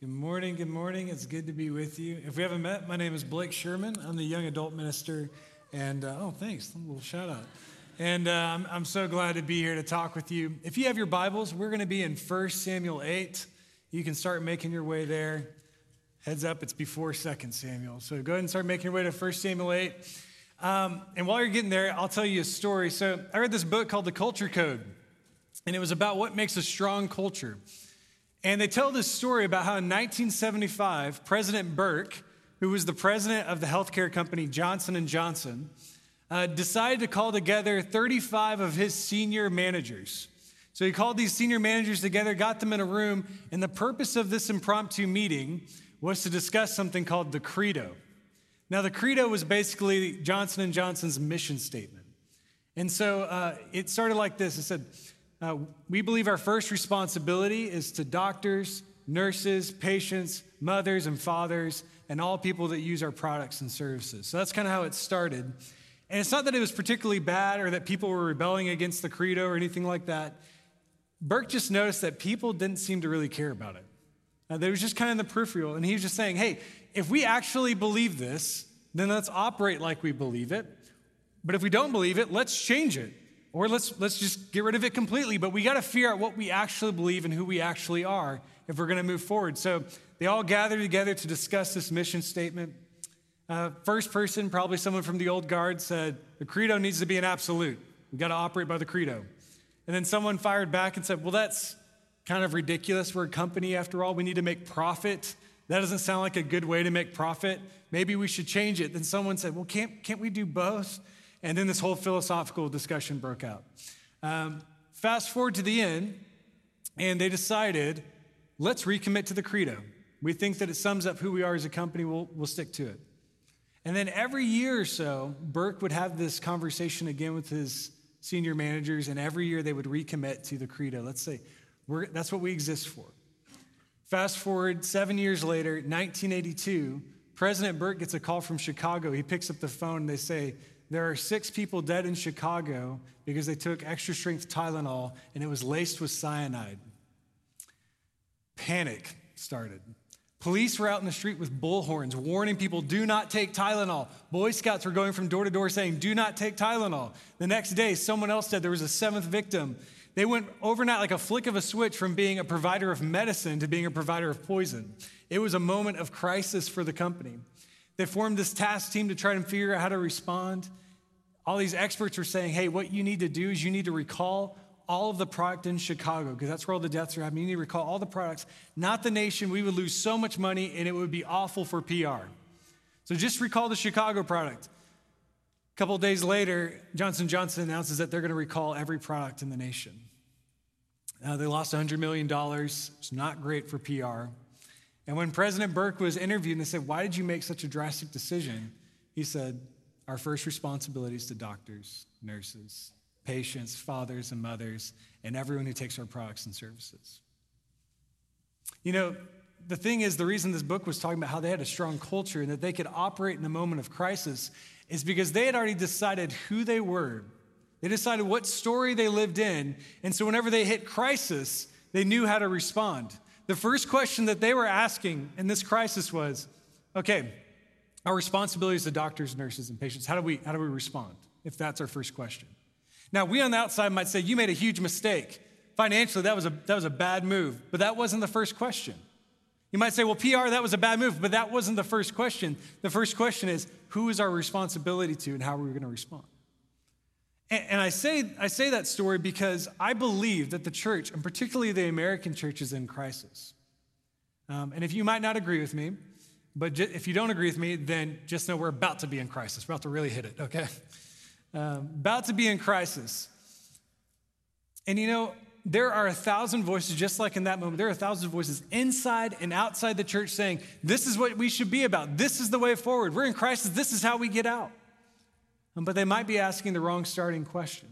Good morning. Good morning. It's good to be with you. If we haven't met, my name is Blake Sherman. I'm the young adult minister. And uh, oh, thanks. A little shout out. And uh, I'm, I'm so glad to be here to talk with you. If you have your Bibles, we're going to be in 1 Samuel 8. You can start making your way there. Heads up, it's before 2 Samuel. So go ahead and start making your way to 1 Samuel 8. Um, and while you're getting there, I'll tell you a story. So I read this book called The Culture Code, and it was about what makes a strong culture. And they tell this story about how in 1975, President Burke, who was the president of the healthcare company Johnson & Johnson, uh, decided to call together 35 of his senior managers. So he called these senior managers together, got them in a room, and the purpose of this impromptu meeting was to discuss something called the Credo. Now, the credo was basically Johnson & Johnson's mission statement. And so uh, it started like this. It said, uh, we believe our first responsibility is to doctors, nurses, patients, mothers, and fathers, and all people that use our products and services. So that's kind of how it started. And it's not that it was particularly bad or that people were rebelling against the credo or anything like that. Burke just noticed that people didn't seem to really care about it. Uh, they was just kind of in the peripheral. And he was just saying, hey, if we actually believe this, then let's operate like we believe it. But if we don't believe it, let's change it. Or let's, let's just get rid of it completely. But we got to figure out what we actually believe and who we actually are if we're going to move forward. So they all gathered together to discuss this mission statement. Uh, first person, probably someone from the old guard, said, The credo needs to be an absolute. We got to operate by the credo. And then someone fired back and said, Well, that's kind of ridiculous. We're a company after all. We need to make profit. That doesn't sound like a good way to make profit. Maybe we should change it. Then someone said, Well, can't, can't we do both? And then this whole philosophical discussion broke out. Um, fast forward to the end, and they decided, let's recommit to the credo. We think that it sums up who we are as a company, we'll, we'll stick to it. And then every year or so, Burke would have this conversation again with his senior managers, and every year they would recommit to the credo. Let's say, that's what we exist for. Fast forward seven years later, 1982, President Burke gets a call from Chicago. He picks up the phone and they say, There are six people dead in Chicago because they took extra strength Tylenol and it was laced with cyanide. Panic started. Police were out in the street with bullhorns warning people, do not take Tylenol. Boy Scouts were going from door to door saying, do not take Tylenol. The next day, someone else said there was a seventh victim. They went overnight like a flick of a switch from being a provider of medicine to being a provider of poison. It was a moment of crisis for the company. They formed this task team to try and figure out how to respond. All these experts were saying, hey, what you need to do is you need to recall all of the product in Chicago, because that's where all the deaths are happening. You need to recall all the products, not the nation. We would lose so much money and it would be awful for PR. So just recall the Chicago product. A couple days later, Johnson Johnson announces that they're going to recall every product in the nation. Uh, they lost $100 million. It's not great for PR. And when President Burke was interviewed and they said, Why did you make such a drastic decision? He said, Our first responsibility is to doctors, nurses, patients, fathers, and mothers, and everyone who takes our products and services. You know, the thing is, the reason this book was talking about how they had a strong culture and that they could operate in a moment of crisis is because they had already decided who they were. They decided what story they lived in. And so whenever they hit crisis, they knew how to respond. The first question that they were asking in this crisis was okay, our responsibilities to doctors, nurses, and patients, how do we, how do we respond if that's our first question? Now, we on the outside might say, you made a huge mistake. Financially, that was a, that was a bad move, but that wasn't the first question. You might say, well, PR, that was a bad move, but that wasn't the first question. The first question is, who is our responsibility to and how are we going to respond? And, I, say, I say that story because I believe that the church, and particularly the American church, is in crisis. Um, and if you might not agree with me, but if you don't agree with me, then just know we're about to be in crisis. We're about to really hit it, okay? Um, about to be in crisis. And you know, there are a thousand voices, just like in that moment, there are a thousand voices inside and outside the church saying, This is what we should be about. This is the way forward. We're in crisis. This is how we get out. But they might be asking the wrong starting question.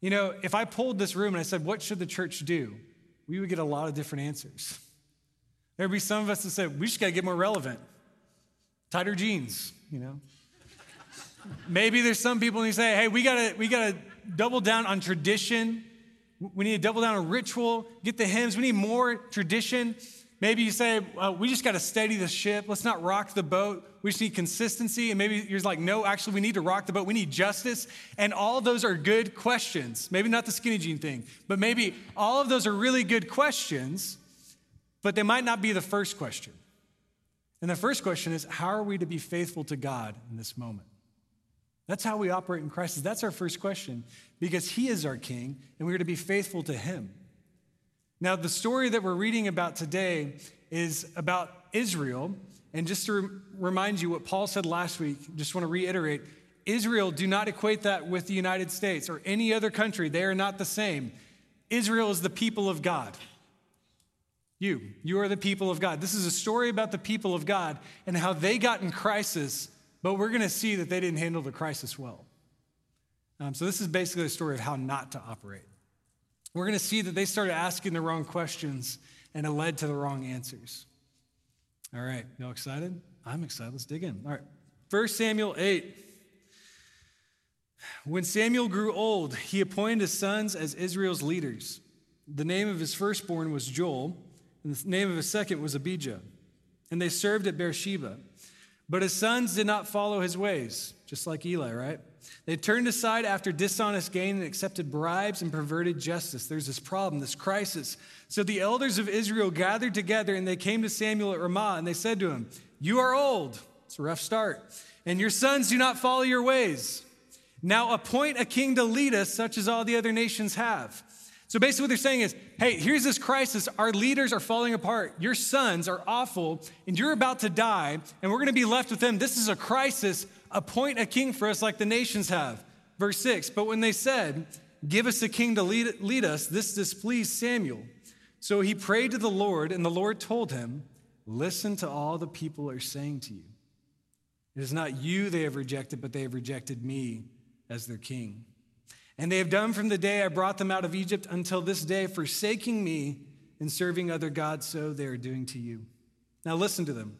You know, if I pulled this room and I said, What should the church do? we would get a lot of different answers. There'd be some of us that said, We just got to get more relevant. Tighter jeans, you know. Maybe there's some people who say, Hey, we got to we got to double down on tradition we need to double down on ritual, get the hymns. We need more tradition. Maybe you say, uh, we just got to steady the ship. Let's not rock the boat. We just need consistency. And maybe you're like, no, actually, we need to rock the boat. We need justice. And all those are good questions. Maybe not the skinny jean thing, but maybe all of those are really good questions, but they might not be the first question. And the first question is, how are we to be faithful to God in this moment? That's how we operate in crisis. That's our first question because He is our King and we're to be faithful to Him. Now, the story that we're reading about today is about Israel. And just to re- remind you what Paul said last week, just want to reiterate Israel, do not equate that with the United States or any other country. They are not the same. Israel is the people of God. You, you are the people of God. This is a story about the people of God and how they got in crisis, but we're going to see that they didn't handle the crisis well. Um, so, this is basically a story of how not to operate. We're going to see that they started asking the wrong questions and it led to the wrong answers. All right, y'all excited? I'm excited. Let's dig in. All right, 1 Samuel 8. When Samuel grew old, he appointed his sons as Israel's leaders. The name of his firstborn was Joel, and the name of his second was Abijah. And they served at Beersheba. But his sons did not follow his ways, just like Eli, right? They turned aside after dishonest gain and accepted bribes and perverted justice. There's this problem, this crisis. So the elders of Israel gathered together and they came to Samuel at Ramah and they said to him, You are old. It's a rough start. And your sons do not follow your ways. Now appoint a king to lead us, such as all the other nations have. So basically, what they're saying is, hey, here's this crisis. Our leaders are falling apart. Your sons are awful, and you're about to die, and we're going to be left with them. This is a crisis. Appoint a king for us like the nations have. Verse 6 But when they said, Give us a king to lead, lead us, this displeased Samuel. So he prayed to the Lord, and the Lord told him, Listen to all the people are saying to you. It is not you they have rejected, but they have rejected me as their king. And they have done from the day I brought them out of Egypt until this day, forsaking me and serving other gods, so they are doing to you. Now listen to them,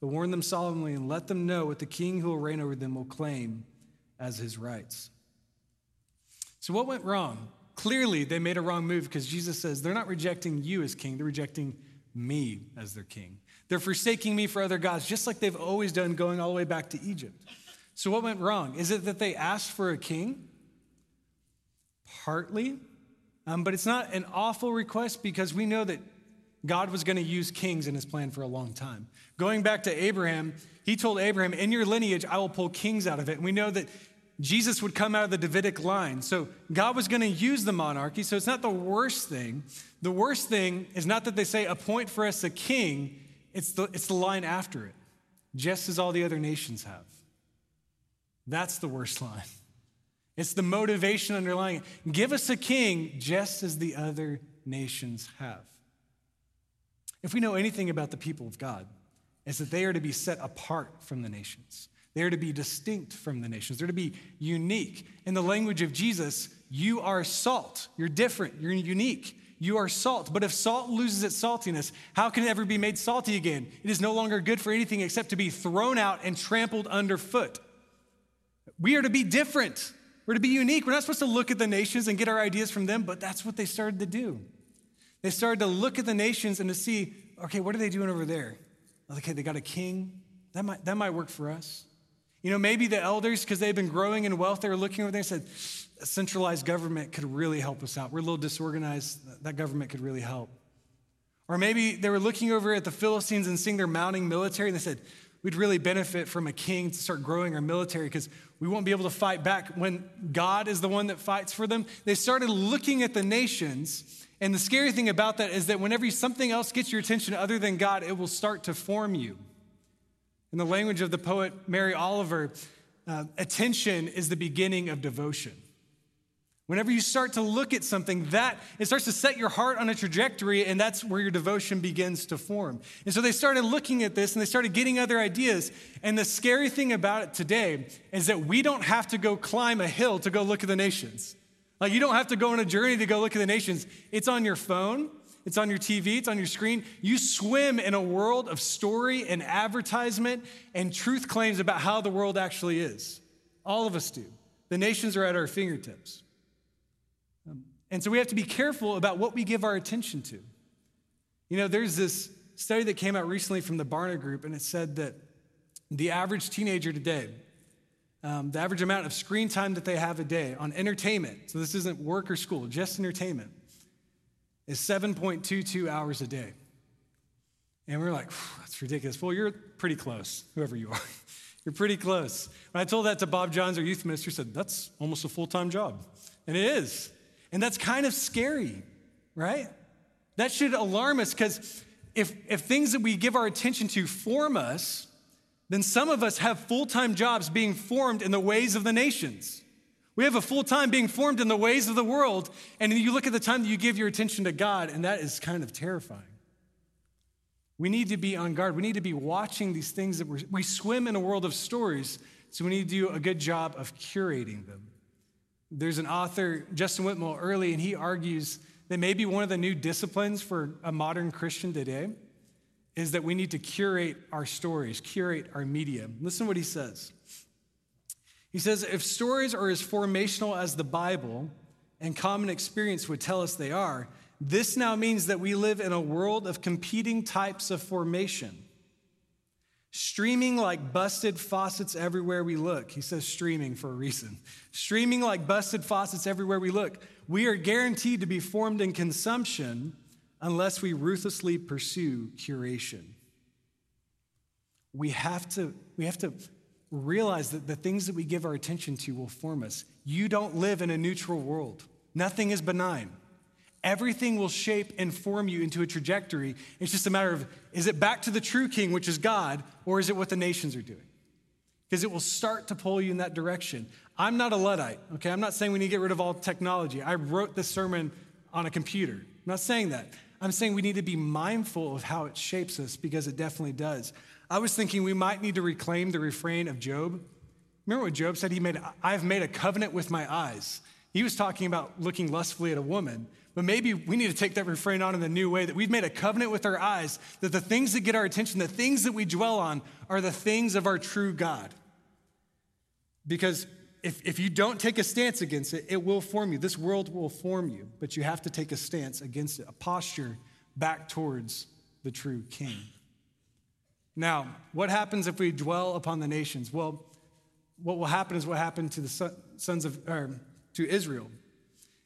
but warn them solemnly and let them know what the king who will reign over them will claim as his rights. So, what went wrong? Clearly, they made a wrong move because Jesus says they're not rejecting you as king, they're rejecting me as their king. They're forsaking me for other gods, just like they've always done, going all the way back to Egypt. So, what went wrong? Is it that they asked for a king? partly, um, but it's not an awful request because we know that God was going to use kings in his plan for a long time. Going back to Abraham, he told Abraham, In your lineage, I will pull kings out of it. And we know that Jesus would come out of the Davidic line. So God was going to use the monarchy. So it's not the worst thing. The worst thing is not that they say, Appoint for us a king, it's the, it's the line after it, just as all the other nations have. That's the worst line. It's the motivation underlying it. Give us a king just as the other nations have. If we know anything about the people of God, it's that they are to be set apart from the nations. They are to be distinct from the nations. They're to be unique. In the language of Jesus, you are salt. You're different. You're unique. You are salt. But if salt loses its saltiness, how can it ever be made salty again? It is no longer good for anything except to be thrown out and trampled underfoot. We are to be different. We're to be unique. We're not supposed to look at the nations and get our ideas from them, but that's what they started to do. They started to look at the nations and to see, okay, what are they doing over there? Okay, they got a king. That might, that might work for us. You know, maybe the elders, because they've been growing in wealth, they were looking over there and said, a centralized government could really help us out. We're a little disorganized. That government could really help. Or maybe they were looking over at the Philistines and seeing their mounting military, and they said, we'd really benefit from a king to start growing our military because we won't be able to fight back when God is the one that fights for them. They started looking at the nations. And the scary thing about that is that whenever something else gets your attention other than God, it will start to form you. In the language of the poet Mary Oliver, uh, attention is the beginning of devotion. Whenever you start to look at something, that it starts to set your heart on a trajectory, and that's where your devotion begins to form. And so they started looking at this and they started getting other ideas. And the scary thing about it today is that we don't have to go climb a hill to go look at the nations. Like you don't have to go on a journey to go look at the nations. It's on your phone, it's on your TV, it's on your screen. You swim in a world of story and advertisement and truth claims about how the world actually is. All of us do. The nations are at our fingertips. Um, and so we have to be careful about what we give our attention to. You know, there's this study that came out recently from the Barna Group, and it said that the average teenager today, um, the average amount of screen time that they have a day on entertainment, so this isn't work or school, just entertainment, is 7.22 hours a day. And we're like, that's ridiculous. Well, you're pretty close, whoever you are. you're pretty close. When I told that to Bob Johns, our youth minister, said, that's almost a full time job. And it is. And that's kind of scary, right? That should alarm us because if, if things that we give our attention to form us, then some of us have full time jobs being formed in the ways of the nations. We have a full time being formed in the ways of the world. And you look at the time that you give your attention to God, and that is kind of terrifying. We need to be on guard. We need to be watching these things that we're, we swim in a world of stories, so we need to do a good job of curating them. There's an author, Justin Whitmel, Earley, and he argues that maybe one of the new disciplines for a modern Christian today is that we need to curate our stories, curate our media. Listen to what he says. He says, if stories are as formational as the Bible and common experience would tell us they are, this now means that we live in a world of competing types of formation. Streaming like busted faucets everywhere we look. He says streaming for a reason. Streaming like busted faucets everywhere we look. We are guaranteed to be formed in consumption unless we ruthlessly pursue curation. We have to, we have to realize that the things that we give our attention to will form us. You don't live in a neutral world, nothing is benign. Everything will shape and form you into a trajectory. It's just a matter of is it back to the true king, which is God, or is it what the nations are doing? Because it will start to pull you in that direction. I'm not a Luddite, okay? I'm not saying we need to get rid of all technology. I wrote this sermon on a computer. I'm not saying that. I'm saying we need to be mindful of how it shapes us because it definitely does. I was thinking we might need to reclaim the refrain of Job. Remember what Job said? He made, I've made a covenant with my eyes. He was talking about looking lustfully at a woman. But maybe we need to take that refrain on in a new way that we've made a covenant with our eyes that the things that get our attention, the things that we dwell on, are the things of our true God. Because if, if you don't take a stance against it, it will form you. This world will form you, but you have to take a stance against it, a posture back towards the true king. Now, what happens if we dwell upon the nations? Well, what will happen is what happened to the sons of, or to Israel.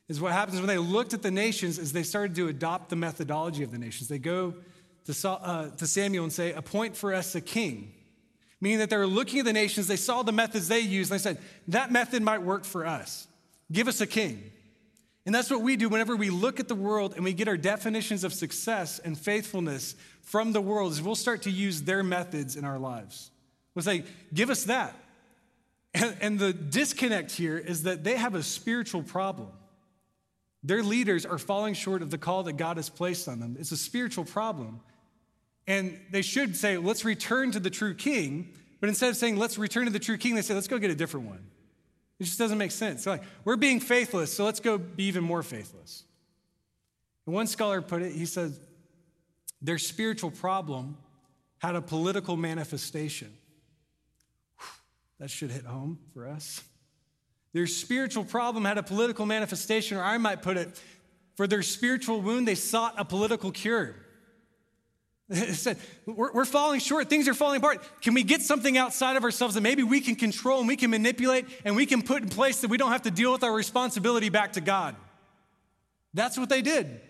Is what happens when they looked at the nations is they started to adopt the methodology of the nations. They go to, uh, to Samuel and say, appoint for us a king meaning that they were looking at the nations, they saw the methods they used, and they said, that method might work for us. Give us a king. And that's what we do whenever we look at the world and we get our definitions of success and faithfulness from the world, is we'll start to use their methods in our lives. We'll say, give us that. And, and the disconnect here is that they have a spiritual problem. Their leaders are falling short of the call that God has placed on them. It's a spiritual problem. And they should say, let's return to the true king. But instead of saying, let's return to the true king, they say, let's go get a different one. It just doesn't make sense. They're like, we're being faithless, so let's go be even more faithless. And one scholar put it, he says, their spiritual problem had a political manifestation. That should hit home for us. Their spiritual problem had a political manifestation, or I might put it, for their spiritual wound, they sought a political cure. Said, we're, we're falling short. Things are falling apart. Can we get something outside of ourselves that maybe we can control and we can manipulate and we can put in place that we don't have to deal with our responsibility back to God? That's what they did.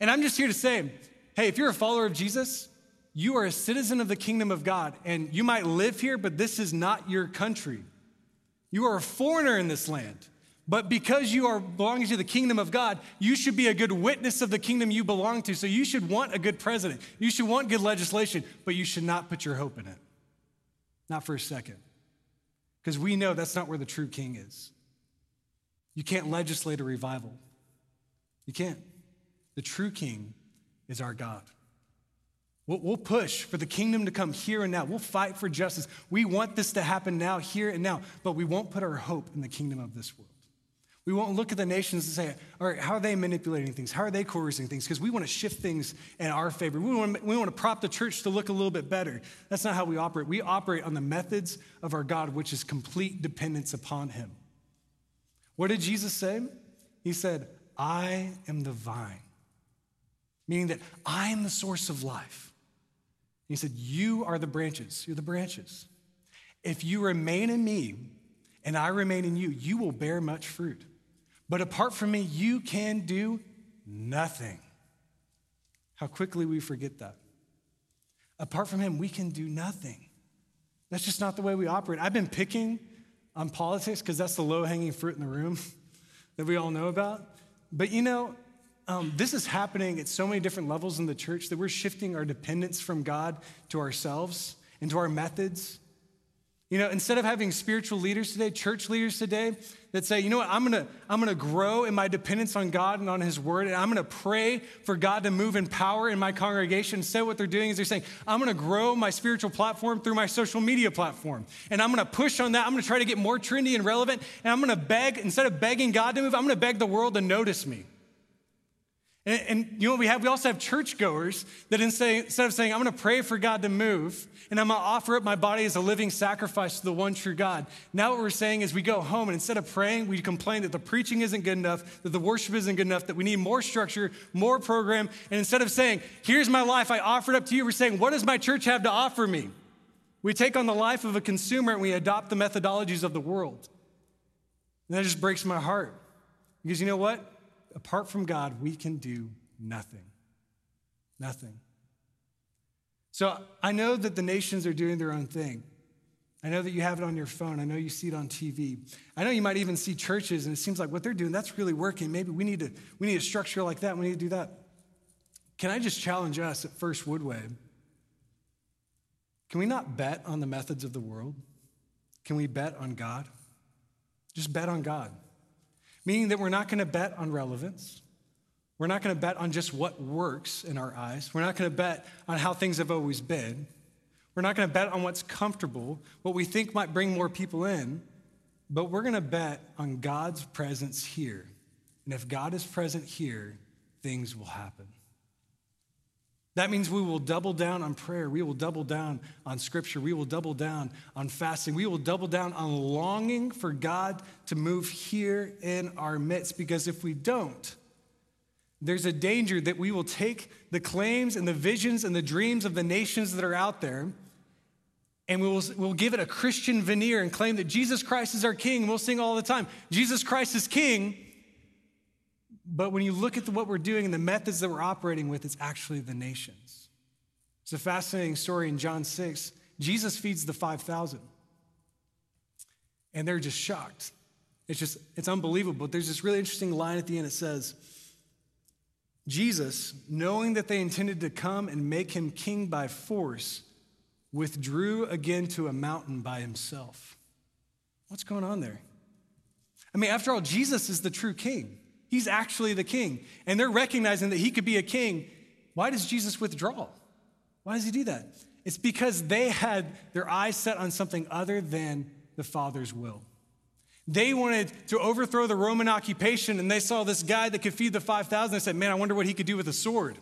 And I'm just here to say hey, if you're a follower of Jesus, you are a citizen of the kingdom of God. And you might live here, but this is not your country. You are a foreigner in this land. But because you are belonging to the kingdom of God, you should be a good witness of the kingdom you belong to. So you should want a good president. You should want good legislation, but you should not put your hope in it. Not for a second. Because we know that's not where the true king is. You can't legislate a revival. You can't. The true king is our God. We'll, push for the kingdom to come here and now. We'll fight for justice. We want this to happen now, here and now, but we won't put our hope in the kingdom of this world. We won't look at the nations and say, all right, how are they manipulating things? How are they coercing things? Because we want to shift things in our favor. We want, to, we want to prop the church to look a little bit better. That's not how we operate. We operate on the methods of our God, which is complete dependence upon Him. What did Jesus say? He said, I am the vine, meaning that I am the source of life. He said, You are the branches. You're the branches. If you remain in me and I remain in you, you will bear much fruit. But apart from me, you can do nothing. How quickly we forget that. Apart from him, we can do nothing. That's just not the way we operate. I've been picking on politics because that's the low hanging fruit in the room that we all know about. But you know, um, this is happening at so many different levels in the church that we're shifting our dependence from God to ourselves and to our methods. You know, instead of having spiritual leaders today, church leaders today that say, you know what, I'm gonna, I'm gonna grow in my dependence on God and on His Word, and I'm gonna pray for God to move in power in my congregation. Instead, what they're doing is they're saying, I'm gonna grow my spiritual platform through my social media platform. And I'm gonna push on that. I'm gonna try to get more trendy and relevant. And I'm gonna beg, instead of begging God to move, I'm gonna beg the world to notice me. And, and, you know what we have? We also have churchgoers that instead of saying, I'm going to pray for God to move and I'm going to offer up my body as a living sacrifice to the one true God. Now, what we're saying is we go home and instead of praying, we complain that the preaching isn't good enough, that the worship isn't good enough, that we need more structure, more program. And instead of saying, Here's my life, I offer it up to you, we're saying, What does my church have to offer me? We take on the life of a consumer and we adopt the methodologies of the world. And that just breaks my heart. Because you know what? Apart from God, we can do nothing. Nothing. So I know that the nations are doing their own thing. I know that you have it on your phone. I know you see it on TV. I know you might even see churches, and it seems like what they're doing, that's really working. Maybe we need, to, we need a structure like that. We need to do that. Can I just challenge us at First Woodway? Can we not bet on the methods of the world? Can we bet on God? Just bet on God meaning that we're not going to bet on relevance. We're not going to bet on just what works in our eyes. We're not going to bet on how things have always been. We're not going to bet on what's comfortable, what we think might bring more people in, but we're going to bet on God's presence here. And if God is present here, things will happen. That means we will double down on prayer. We will double down on scripture. We will double down on fasting. We will double down on longing for God to move here in our midst. Because if we don't, there's a danger that we will take the claims and the visions and the dreams of the nations that are out there and we will we'll give it a Christian veneer and claim that Jesus Christ is our king. We'll sing all the time Jesus Christ is king. But when you look at the, what we're doing and the methods that we're operating with, it's actually the nations. It's a fascinating story in John 6. Jesus feeds the 5,000. And they're just shocked. It's just, it's unbelievable. But there's this really interesting line at the end. It says, Jesus, knowing that they intended to come and make him king by force, withdrew again to a mountain by himself. What's going on there? I mean, after all, Jesus is the true king. He's actually the king. And they're recognizing that he could be a king. Why does Jesus withdraw? Why does he do that? It's because they had their eyes set on something other than the Father's will. They wanted to overthrow the Roman occupation, and they saw this guy that could feed the 5,000. They said, Man, I wonder what he could do with a sword.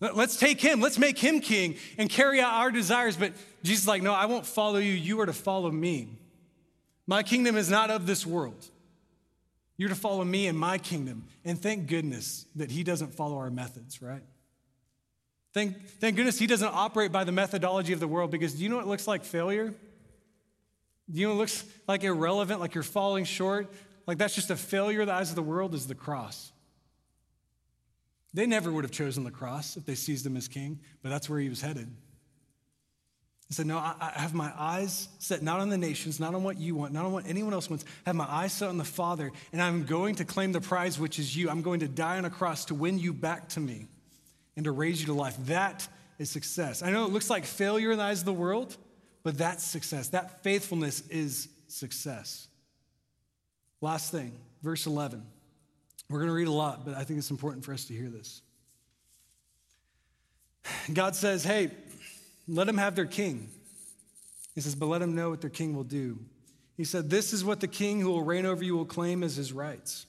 Let's take him, let's make him king and carry out our desires. But Jesus is like, No, I won't follow you. You are to follow me. My kingdom is not of this world. You're to follow me in my kingdom. And thank goodness that he doesn't follow our methods, right? Thank, thank goodness he doesn't operate by the methodology of the world because do you know what looks like failure? Do you know what looks like irrelevant, like you're falling short? Like that's just a failure the eyes of the world is the cross. They never would have chosen the cross if they seized him as king, but that's where he was headed. He said, No, I, have my eyes set not on the nations, not on what you want, not on what anyone else wants. I have my eyes set on the Father, and I'm going to claim the prize, which is you. I'm going to die on a cross to win you back to me and to raise you to life. That is success. I know it looks like failure in the eyes of the world, but that's success. That faithfulness is success. Last thing, verse 11. We're going to read a lot, but I think it's important for us to hear this. God says, Hey, let them have their king. He says, but let them know what their king will do. He said, This is what the king who will reign over you will claim as his rights.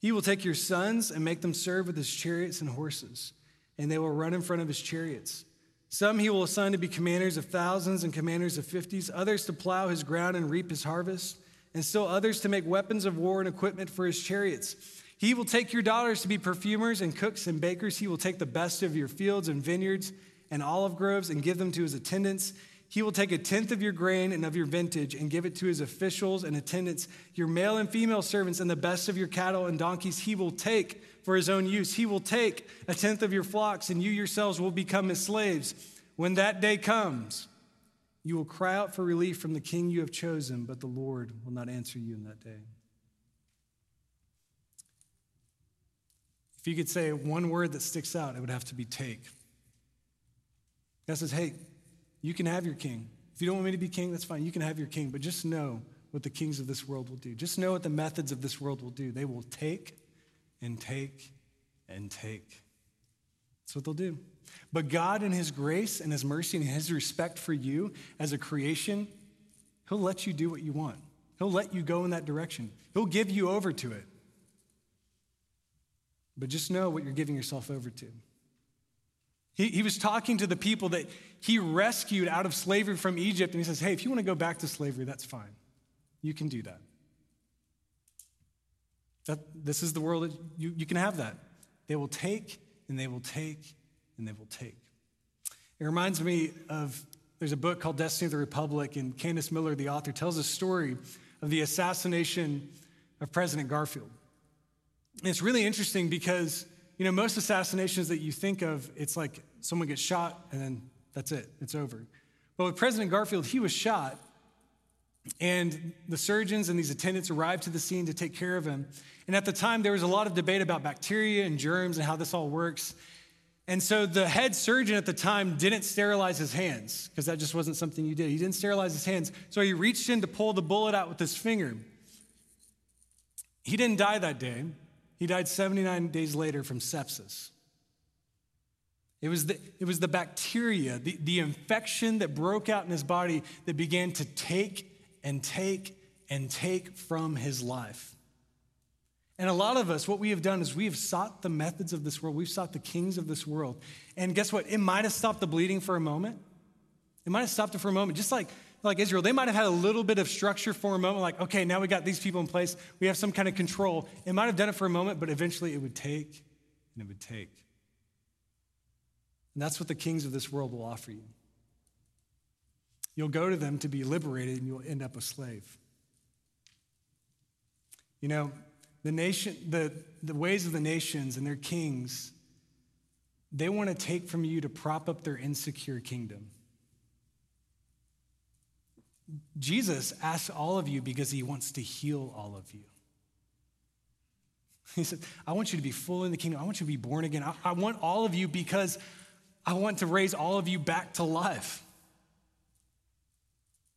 He will take your sons and make them serve with his chariots and horses, and they will run in front of his chariots. Some he will assign to be commanders of thousands and commanders of fifties, others to plow his ground and reap his harvest, and still others to make weapons of war and equipment for his chariots. He will take your daughters to be perfumers and cooks and bakers. He will take the best of your fields and vineyards and olive groves and give them to his attendants. He will take a tenth of your grain and of your vintage and give it to his officials and attendants, your male and female servants, and the best of your cattle and donkeys. He will take for his own use. He will take a tenth of your flocks, and you yourselves will become his slaves. When that day comes, you will cry out for relief from the king you have chosen, but the Lord will not answer you in that day. If you could say one word that sticks out, it would have to be take. God says, hey, you can have your king. If you don't want me to be king, that's fine. You can have your king, but just know what the kings of this world will do. Just know what the methods of this world will do. They will take and take and take. That's what they'll do. But God, in His grace and His mercy and His respect for you as a creation, He'll let you do what you want. He'll let you go in that direction. He'll give you over to it. But just know what you're giving yourself over to. He, he was talking to the people that he rescued out of slavery from Egypt, and he says, Hey, if you want to go back to slavery, that's fine. You can do that. that this is the world that you, you can have that. They will take, and they will take, and they will take. It reminds me of there's a book called Destiny of the Republic, and Candice Millard, the author, tells a story of the assassination of President Garfield. And it's really interesting because, you know, most assassinations that you think of, it's like someone gets shot and then that's it, it's over. But with President Garfield, he was shot, and the surgeons and these attendants arrived to the scene to take care of him. And at the time, there was a lot of debate about bacteria and germs and how this all works. And so the head surgeon at the time didn't sterilize his hands because that just wasn't something you did. He didn't sterilize his hands. So he reached in to pull the bullet out with his finger. He didn't die that day. He died 79 days later from sepsis. It was the, it was the bacteria, the, the infection that broke out in his body that began to take and take and take from his life. And a lot of us, what we have done is we have sought the methods of this world. We've sought the kings of this world. And guess what? It might have stopped the bleeding for a moment. It might have stopped it for a moment. Just like, like Israel, they might have had a little bit of structure for a moment, like, okay, now we got these people in place. We have some kind of control. It might have done it for a moment, but eventually it would take and it would take. And that's what the kings of this world will offer you. You'll go to them to be liberated and you'll end up a slave. You know, the nation, the, the ways of the nations and their kings, they want to take from you to prop up their insecure kingdom. Jesus asks all of you because he wants to heal all of you. He said, I want you to be full in the kingdom. I want you to be born again. I, I want all of you because I want to raise all of you back to life.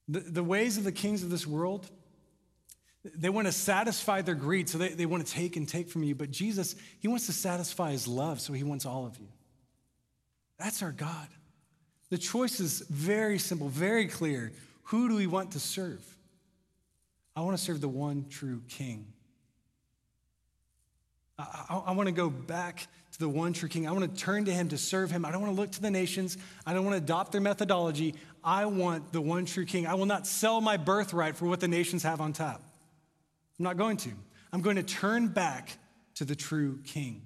The, the ways of the kings of this world, they want to satisfy their greed, so they, they want to take and take from you. But Jesus, He wants to satisfy His love, so He wants all of you. That's our God. The choice is very simple, very clear. Who do we want to serve? I want to serve the one true King. I, I, I want to go back to the one true King. I want to turn to Him to serve Him. I don't want to look to the nations. I don't want to adopt their methodology. I want the one true King. I will not sell my birthright for what the nations have on top. I'm not going to. I'm going to turn back to the true King.